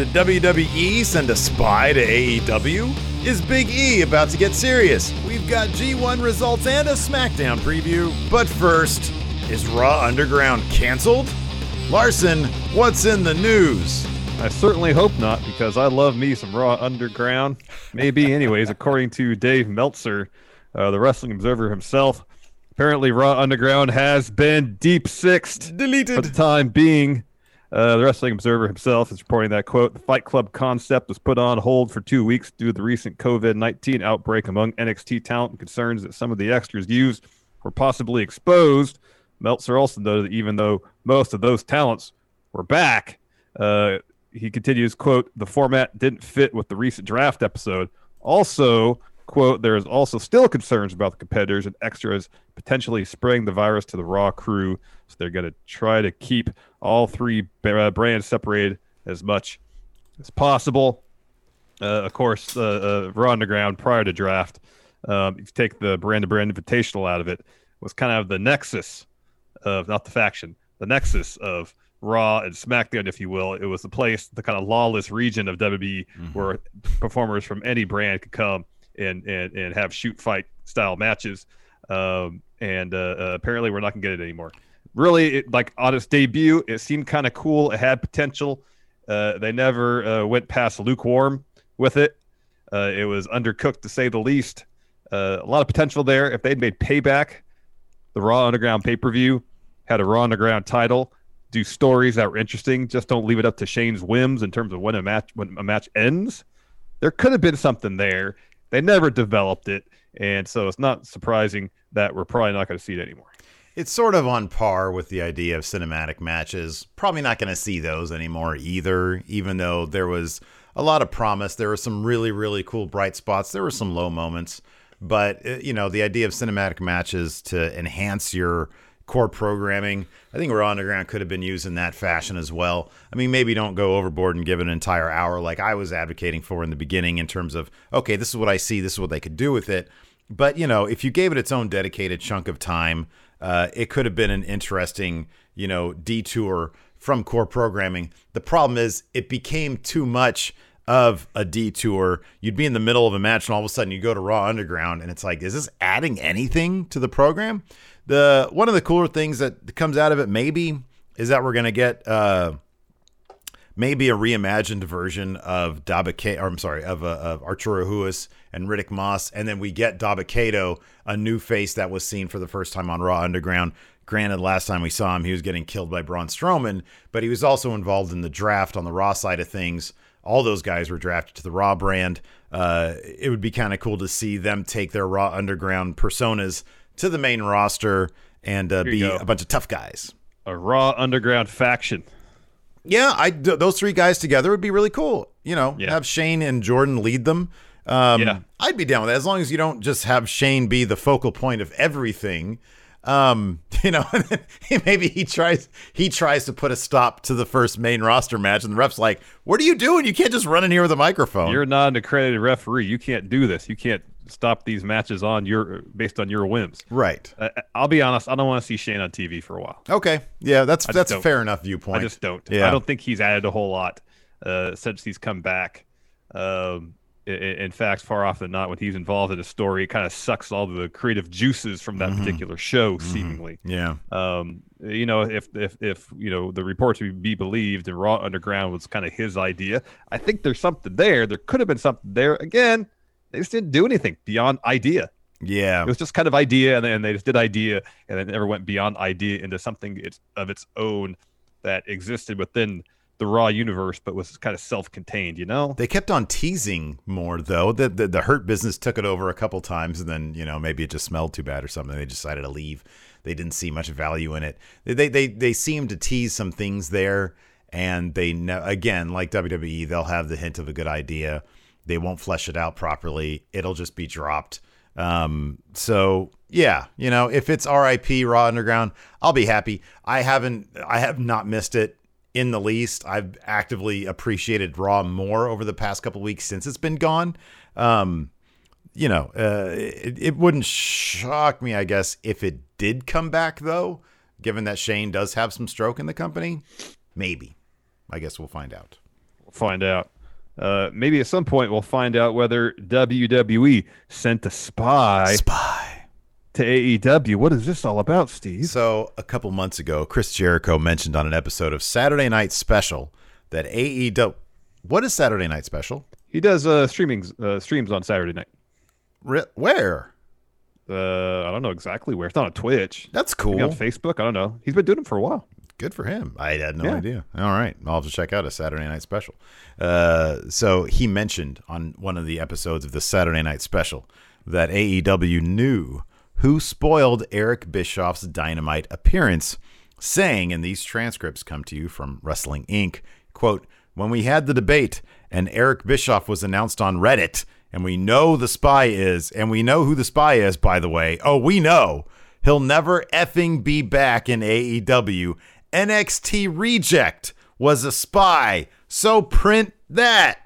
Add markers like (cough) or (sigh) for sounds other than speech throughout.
did WWE send a spy to AEW? Is Big E about to get serious? We've got G1 results and a SmackDown preview. But first, is Raw Underground canceled? Larson, what's in the news? I certainly hope not, because I love me some Raw Underground. Maybe, anyways, (laughs) according to Dave Meltzer, uh, the Wrestling Observer himself. Apparently, Raw Underground has been deep sixed. Deleted. For the time being. Uh, the Wrestling Observer himself is reporting that, quote, the Fight Club concept was put on hold for two weeks due to the recent COVID 19 outbreak among NXT talent and concerns that some of the extras used were possibly exposed. Meltzer also noted that even though most of those talents were back, uh, he continues, quote, the format didn't fit with the recent draft episode. Also, quote, there is also still concerns about the competitors and extras potentially spreading the virus to the Raw crew. So they're going to try to keep all three uh, brands separated as much as possible. Uh, of course, uh, uh, Raw Underground prior to draft, um, if you take the brand to brand invitational out of it, was kind of the nexus of not the faction, the nexus of Raw and SmackDown, if you will. It was the place, the kind of lawless region of WWE mm-hmm. where performers from any brand could come and and, and have shoot fight style matches. Um, and uh, uh, apparently, we're not gonna get it anymore. Really, it, like on its debut, it seemed kind of cool. It had potential. Uh, they never uh, went past lukewarm with it. Uh, it was undercooked to say the least. Uh, a lot of potential there. If they'd made payback, the Raw Underground pay per view had a Raw Underground title. Do stories that were interesting. Just don't leave it up to Shane's whims in terms of when a match when a match ends. There could have been something there. They never developed it, and so it's not surprising that we're probably not going to see it anymore. It's sort of on par with the idea of cinematic matches. Probably not going to see those anymore either, even though there was a lot of promise. There were some really, really cool bright spots. There were some low moments. But, uh, you know, the idea of cinematic matches to enhance your core programming. I think Raw Underground could have been used in that fashion as well. I mean, maybe don't go overboard and give an entire hour like I was advocating for in the beginning in terms of, okay, this is what I see, this is what they could do with it. But, you know, if you gave it its own dedicated chunk of time, uh, it could have been an interesting, you know, detour from core programming. The problem is it became too much of a detour. You'd be in the middle of a match and all of a sudden you go to Raw Underground and it's like, is this adding anything to the program? The one of the cooler things that comes out of it maybe is that we're gonna get uh, maybe a reimagined version of Dabba or I'm sorry, of, uh, of Arturo Ruas and Riddick Moss, and then we get Dabba-Kato, a new face that was seen for the first time on Raw Underground. Granted, last time we saw him, he was getting killed by Braun Strowman, but he was also involved in the draft on the Raw side of things. All those guys were drafted to the Raw brand. Uh, it would be kind of cool to see them take their Raw Underground personas to the main roster and uh, be a bunch of tough guys. A raw underground faction. Yeah, I those three guys together would be really cool. You know, yeah. have Shane and Jordan lead them. Um, yeah, I'd be down with that as long as you don't just have Shane be the focal point of everything. Um, (laughs) you know, (laughs) maybe he tries he tries to put a stop to the first main roster match, and the ref's like, "What are you doing? You can't just run in here with a microphone." You're not an accredited referee. You can't do this. You can't stop these matches on your based on your whims. right. Uh, I'll be honest. I don't want to see Shane on TV for a while. Okay. Yeah, that's just that's a fair enough viewpoint. I just don't. Yeah. I don't think he's added a whole lot uh, since he's come back. Um, i- i- in fact, far often than not, when he's involved in a story, it kind of sucks all the creative juices from that particular show, seemingly. Yeah. Um, you know, if if if you know the reports to be believed, and Raw Underground was kind of his idea. I think there's something there. There could have been something there. Again, they just didn't do anything beyond idea. Yeah. It was just kind of idea, and then they just did idea, and then never went beyond idea into something it's, of its own that existed within the Raw universe, but was kind of self-contained. You know? They kept on teasing more though. The, the the hurt business took it over a couple times, and then you know maybe it just smelled too bad or something. They decided to leave. They didn't see much value in it. They they they, they seem to tease some things there, and they know again like WWE, they'll have the hint of a good idea. They won't flesh it out properly. It'll just be dropped. Um, so yeah, you know, if it's RIP Raw Underground, I'll be happy. I haven't, I have not missed it in the least. I've actively appreciated Raw more over the past couple weeks since it's been gone. Um, you know, uh, it, it wouldn't shock me, I guess, if it did come back though, given that Shane does have some stroke in the company. Maybe. I guess we'll find out. We'll find out. Uh, maybe at some point we'll find out whether WWE sent a spy Spy. To AEW. What is this all about, Steve? So, a couple months ago, Chris Jericho mentioned on an episode of Saturday Night Special that AEW. What is Saturday Night Special? He does uh, streaming uh, streams on Saturday night. Re- where? Uh, I don't know exactly where. It's not on Twitch. That's Maybe cool. on Facebook. I don't know. He's been doing them for a while. Good for him. I had no Yeah. idea. All right. I'll have to check out a Saturday Night Special. Uh, so he mentioned on one of the episodes of the Saturday Night Special that AEW knew who spoiled Eric Bischoff's Dynamite appearance, saying, and these transcripts come to you from Wrestling Inc., quote, when we had the debate and Eric Bischoff was announced on Reddit, and we know the spy is, and we know who the spy is, by the way. Oh, we know. He'll never effing be back in AEW. NXT Reject was a spy. So print that.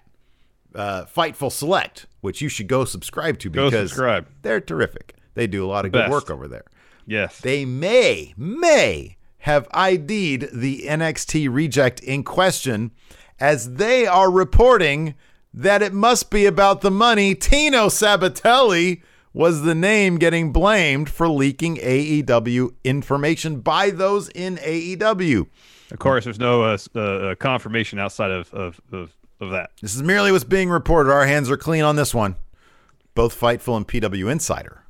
Uh, Fightful Select, which you should go subscribe to Go because subscribe. they're terrific. They do a lot of Best. good work over there. Yes. They may, may have ID'd the NXT reject in question as they are reporting that it must be about the money. Tino Sabbatelli was the name getting blamed for leaking AEW information by those in AEW. Of course, there's no uh, uh, uh, confirmation outside of, of, of, of that. This is merely what's being reported. Our hands are clean on this one. Both Fightful and PW Insider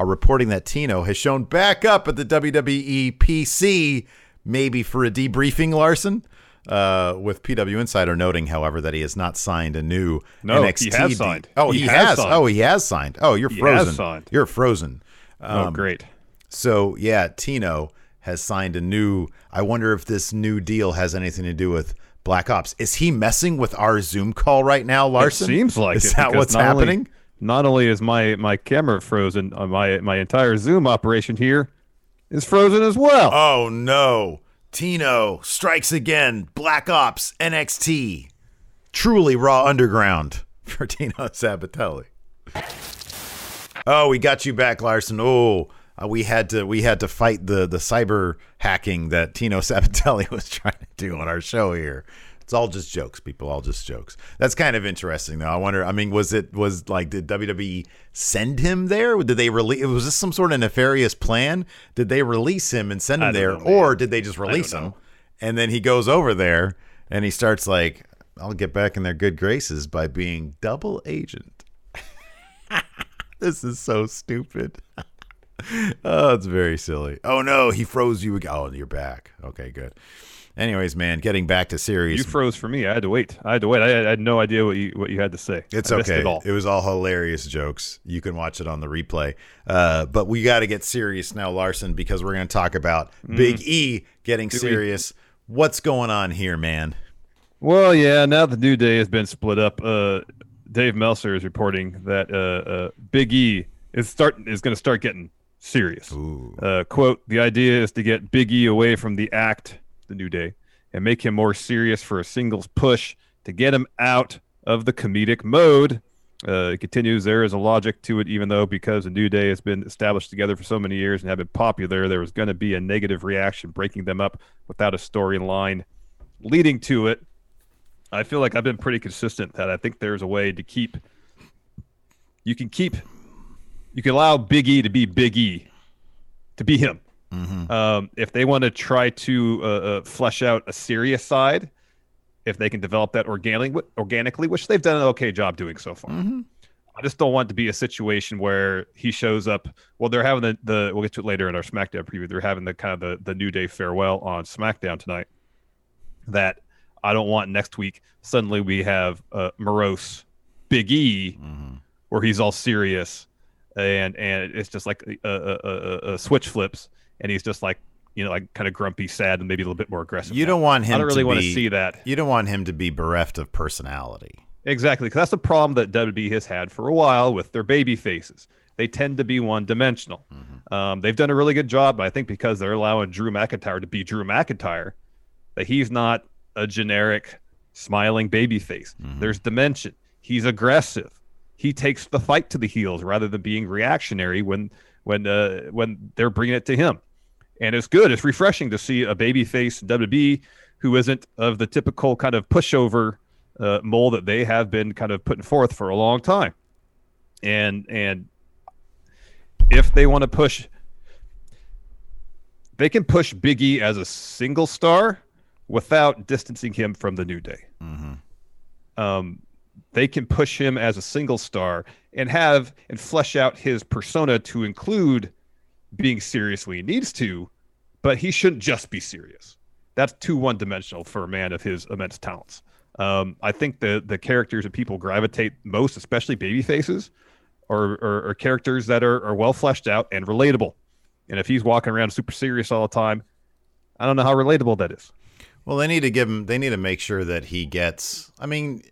are reporting that Tino has shown back up at the WWE PC, maybe for a debriefing, Larson. Uh, with PW Insider noting, however, that he has not signed a new No, NXT. he has signed. Oh, He he, has has. Oh, he has signed. Oh, you're He has frozen. signed. You're frozen. oh, great. So yeah, Tino has signed a new. I wonder if this new deal has anything to do with Black Ops. Is he messing with our Zoom call right now, Larson? It seems like is it. that what's happening? Not only is my, my camera frozen, uh, my my entire Zoom operation here is frozen as well. Oh no, Tino strikes again. Black Ops NXT, truly raw underground (laughs) for Tino Sabbatelli. Oh, we got you back, Larson. Oh, uh, we had to we had to fight the the cyber hacking that Tino Sabbatelli (laughs) was trying to do on our show here. It's all just jokes, people. All just jokes. That's kind of interesting, though. I wonder. I mean, was it was like did WWE send him there? Did they release? Was this some sort of nefarious plan? Did they release him and send him there, know, or did they just release him? know. And then he goes over there and he starts like, "I'll get back in their good graces by being double agent." (laughs) this is so stupid. (laughs) oh, it's very silly. Oh no, he froze you. Oh, you're back. Okay, good. Anyways, man, getting back to serious. You froze for me. I had to wait. I had to wait. I had, I had no idea what you what you had to say. It's I okay. It all. It was all hilarious jokes. You can watch it on the replay. Uh, but we got to get serious now, Larson, because we're going to talk about Mm. Big E getting we? serious. What's going on here, man? Well, yeah. Now the New Day has been split up. Uh, Dave Meltzer is reporting that uh, uh, Big E is start is going to start getting serious. Uh, quote: The idea is to get Big E away from the act, the New Day, and make him more serious for a singles push to get him out of the comedic mode. Uh, it continues. There is a logic to it, even though because the New Day has been established together for so many years and have been popular, there was going to be a negative reaction breaking them up without a storyline leading to it. I feel like I've been pretty consistent that I think there's a way to keep. You can keep. You can allow Big E to be Big E, to be him. Mm-hmm. Um, if they want to try to uh, uh, flesh out a serious side, if they can develop that organically, organically, which they've done an okay job doing so far. Mm-hmm. I just don't want it to be a situation where he shows up. Well, they're having the, the we'll get to it later in our SmackDown preview. They're having the kind of the, the New Day farewell on SmackDown tonight. That I don't want next week. Suddenly we have uh, morose Big E, Mm-hmm. where he's all serious, and and it's just like a, a, a, a switch flips, and he's just like you know like kind of grumpy, sad, and maybe a little bit more aggressive. You now. don't want him. I don't really to want be, to see that. You don't want him to be bereft of personality. Exactly, because that's the problem that WWE has had for a while with their baby faces. They tend to be one dimensional. Um, they've done a really good job, but I think, because they're allowing Drew McIntyre to be Drew McIntyre, that he's not a generic smiling baby face. There's dimension. He's aggressive. He takes the fight to the heels rather than being reactionary when when uh, when they're bringing it to him. And it's good. It's refreshing to see a baby face in WWE who isn't of the typical kind of pushover uh, mold that they have been kind of putting forth for a long time. And and if they want to push, they can push Biggie as a single star without distancing him from the New Day. Mm-hmm. Um, they can push him as a single star and have and flesh out his persona to include being serious when he needs to, but he shouldn't just be serious. That's too one dimensional for a man of his immense talents. Um, I think the the characters that people gravitate most, especially baby faces, are, are, are characters that are, are well fleshed out and relatable. And if he's walking around super serious all the time, I don't know how relatable that is. Well, they need to give him. They need to make sure that he gets. I mean,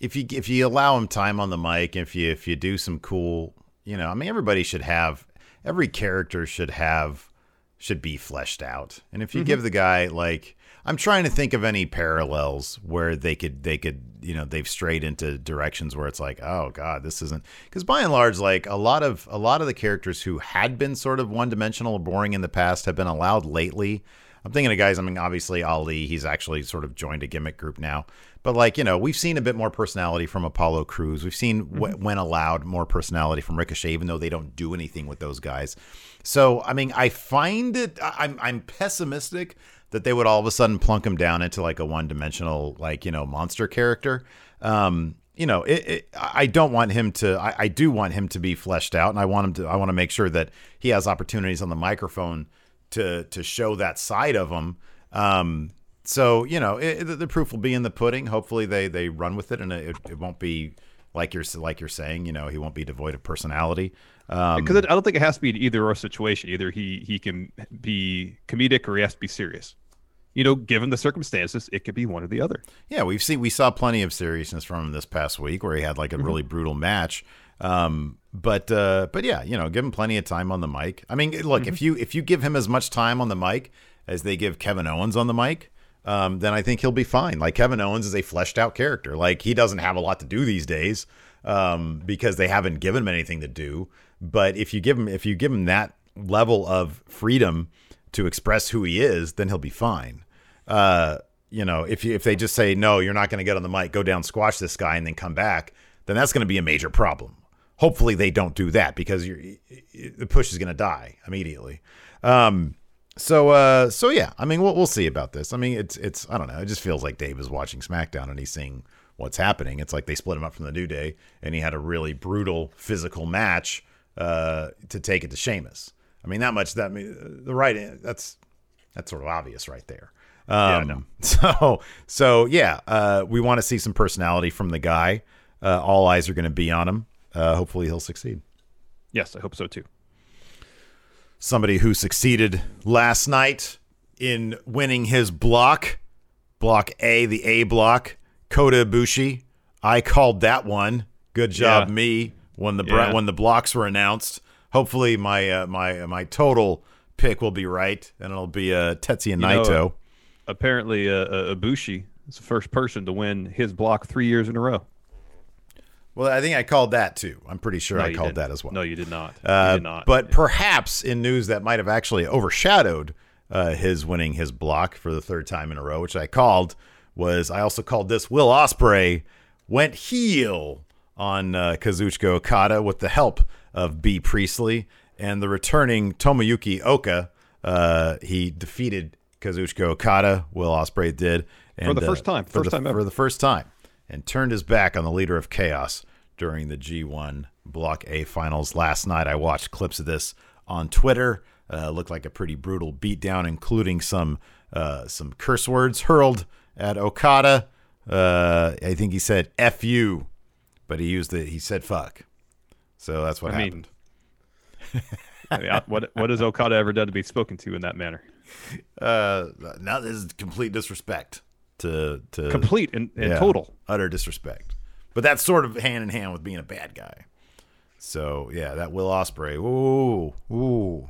if you if you allow him time on the mic, if you if you do some cool, you know, I mean, everybody should have. Every character should have should be fleshed out. And if you mm-hmm. give the guy like, I'm trying to think of any parallels where they could they could you know they've strayed into directions where it's like, oh god, this isn't because by and large, like a lot of a lot of the characters who had been sort of one dimensional or boring in the past have been allowed lately. I'm thinking of guys. I mean, obviously Ali. He's actually sort of joined a gimmick group now. But like you know, we've seen a bit more personality from Apollo Crews. We've seen wh- when allowed more personality from Ricochet, even though they don't do anything with those guys. So I mean, I find it. I'm I'm pessimistic that they would all of a sudden plunk him down into like a one dimensional like you know monster character. Um, you know, it, it, I don't want him to. I, I do want him to be fleshed out, and I want him to. I want to make sure that he has opportunities on the microphone to to show that side of him. Um, so you know, it, the proof will be in the pudding. Hopefully, they they run with it, and it, it won't be like you're like you're saying. You know, he won't be devoid of personality. Um, Because I don't think it has to be an either or situation. Either he he can be comedic or he has to be serious. You know, given the circumstances, it could be one or the other. Yeah, we've seen we saw plenty of seriousness from him this past week, where he had like a really brutal match. Um, but uh, but yeah, you know, give him plenty of time on the mic. I mean, look, if you if you give him as much time on the mic as they give Kevin Owens on the mic, um, then I think he'll be fine. Like Kevin Owens is a fleshed out character. Like he doesn't have a lot to do these days um, because they haven't given him anything to do. But if you give him if you give him that level of freedom to express who he is, then he'll be fine. Uh, you know, if you if they just say no, you're not going to get on the mic, go down, squash this guy, and then come back, then that's going to be a major problem. Hopefully, they don't do that because you're, the push is going to die immediately. Um, so uh, so yeah, I mean, we'll we'll see about this. I mean, it's it's I don't know. It just feels like Dave is watching SmackDown and he's seeing what's happening. It's like they split him up from the New Day, and he had a really brutal physical match uh, to take it to Sheamus. I mean, that much that I mean, the right that's that's sort of obvious right there. Um, I know. (laughs) So so yeah, uh, we want to see some personality from the guy. Uh, all eyes are going to be on him. Uh, hopefully, he'll succeed. Yes, I hope so too. Somebody who succeeded last night in winning his block, block A, the A block, Kota Ibushi. I called that one. Good job, Yeah. me. When the Yeah. when the blocks were announced, hopefully my uh, my my total pick will be right, and it'll be uh, Tetsuya Naito. know, Apparently, uh, uh, Ibushi is the first person to win his block three years in a row. Well, I think I called that too. I'm pretty sure No, I called didn't. that as well. No, you did not. you Uh, did not. But perhaps in news that might have actually overshadowed uh, his winning his block for the third time in a row, which I called, was I also called this Will Ospreay went heel on uh, Kazuchika Okada with the help of Bea Priestley and the returning Tomoyuki Oka. Uh, he defeated Kazuchika Okada. Will Ospreay did and, the uh, first time. for First the- time ever. for the first time, and turned his back on the leader of chaos during the G1 Block A finals last night. I watched clips of this on Twitter. Uh, looked like a pretty brutal beatdown, including some uh, some curse words hurled at Okada. Uh, I think he said "f you," but he used the he said "fuck." So that's what I mean, happened. I mean, what what has Okada ever done to be spoken to in that manner? (laughs) uh, now this is complete disrespect to to Complete and, and Yeah, total. utter disrespect. But that's sort of hand in hand with being a bad guy. So yeah, that Will Ospreay. Ooh, ooh,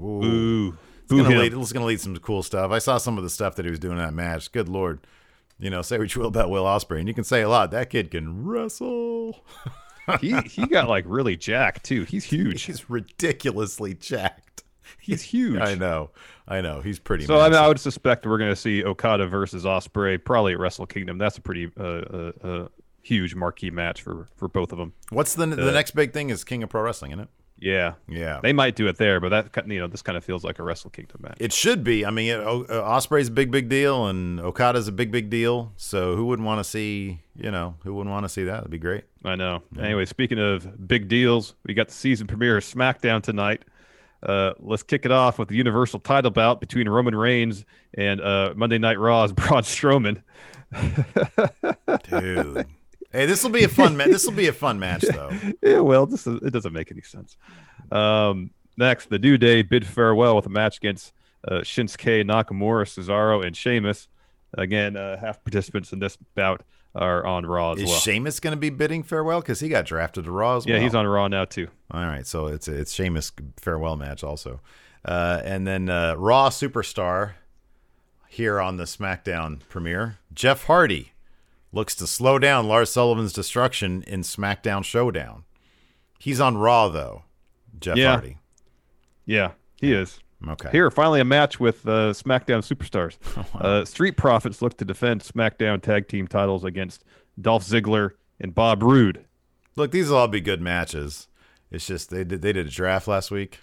ooh. Ooh, It's gonna lead. It's gonna lead some cool stuff. I saw some of the stuff that he was doing in that match. Good lord. You know, say what you will about Will Ospreay, and you can say a lot. That kid can wrestle. he he got like really jacked too. He's (laughs) huge. He's ridiculously jacked. (laughs) He's huge. I know. I know. He's pretty. Much so I, mean, I would suspect we're going to see Okada versus Ospreay probably at Wrestle Kingdom. That's a pretty uh, uh, uh, huge marquee match for for both of them. What's the the next big thing? Is King of Pro Wrestling, isn't it? Yeah, Yeah. they might do it there, but that ki- you know this kind of feels like a Wrestle Kingdom match. It should be. I mean, it, o- uh, Ospreay's a big, big deal, and Okada's a big, big deal. So who wouldn't want to see? You know, who wouldn't want to see that? That'd be great. I know. Anyway, speaking of big deals, we got the season premiere of SmackDown tonight. Uh, let's kick it off with the Universal title bout between Roman Reigns and uh, Monday Night Raw's (laughs) Braun Strowman. Dude. hey, this will be a fun match. This will be a fun match, though. (laughs) yeah, well, this is, it doesn't make any sense. Um, next, the New Day bid farewell with a match against uh, Shinsuke Nakamura, Cesaro, and Sheamus. Again, uh, half participants in this bout are on Raw as well. Is well. Sheamus going to be bidding farewell because he got drafted to Raw as yeah, well? he's on Raw now too. All right, so it's it's Sheamus farewell match also, uh, and then uh, Raw superstar here on the SmackDown premiere. Jeff Hardy looks to slow down Lars Sullivan's destruction in SmackDown Showdown. He's on Raw though. Jeff Yeah. Hardy. Yeah, he is. Okay. Here, finally, a match with uh, SmackDown superstars. (laughs) Oh, uh, Street Profits look to defend SmackDown tag team titles against Dolph Ziggler and Bob Roode. Look, these will all be good matches. It's just they did they did a draft last week,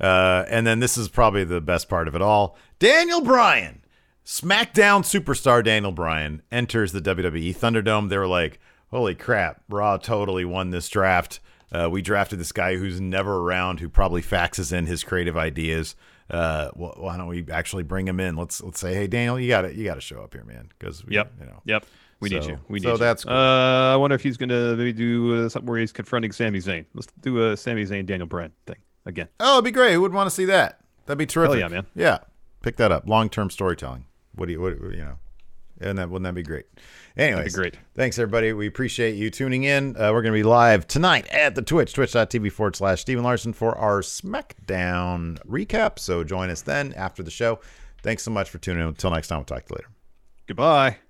uh, and then this is probably the best part of it all. Daniel Bryan, SmackDown superstar Daniel Bryan enters the WWE Thunderdome. They were like, "Holy crap! Raw totally won this draft. Uh, we drafted this guy who's never around, who probably faxes in his creative ideas. Uh, wh- why don't we actually bring him in? Let's let's say, hey Daniel, you got to you got to show up here, man, because Yep. you know." Yep. We need you. We need so you. that's cool. Uh, I wonder if he's going to maybe do uh, something where he's confronting Sami Zayn. Let's do a Sami Zayn Daniel Bryan thing again. Oh, it'd be great. Who would want to see that? That'd be terrific. Oh yeah, man. Yeah, pick that up. Long term storytelling. What do you? What you know? And that wouldn't that be great? Anyways, great. Thanks everybody. We appreciate you tuning in. Uh, we're going to be live tonight at the Twitch, twitch.tv forward slash Stephen Larson for our SmackDown recap. So join us then after the show. Thanks so much for tuning in. Until next time, we'll talk to you later. Goodbye.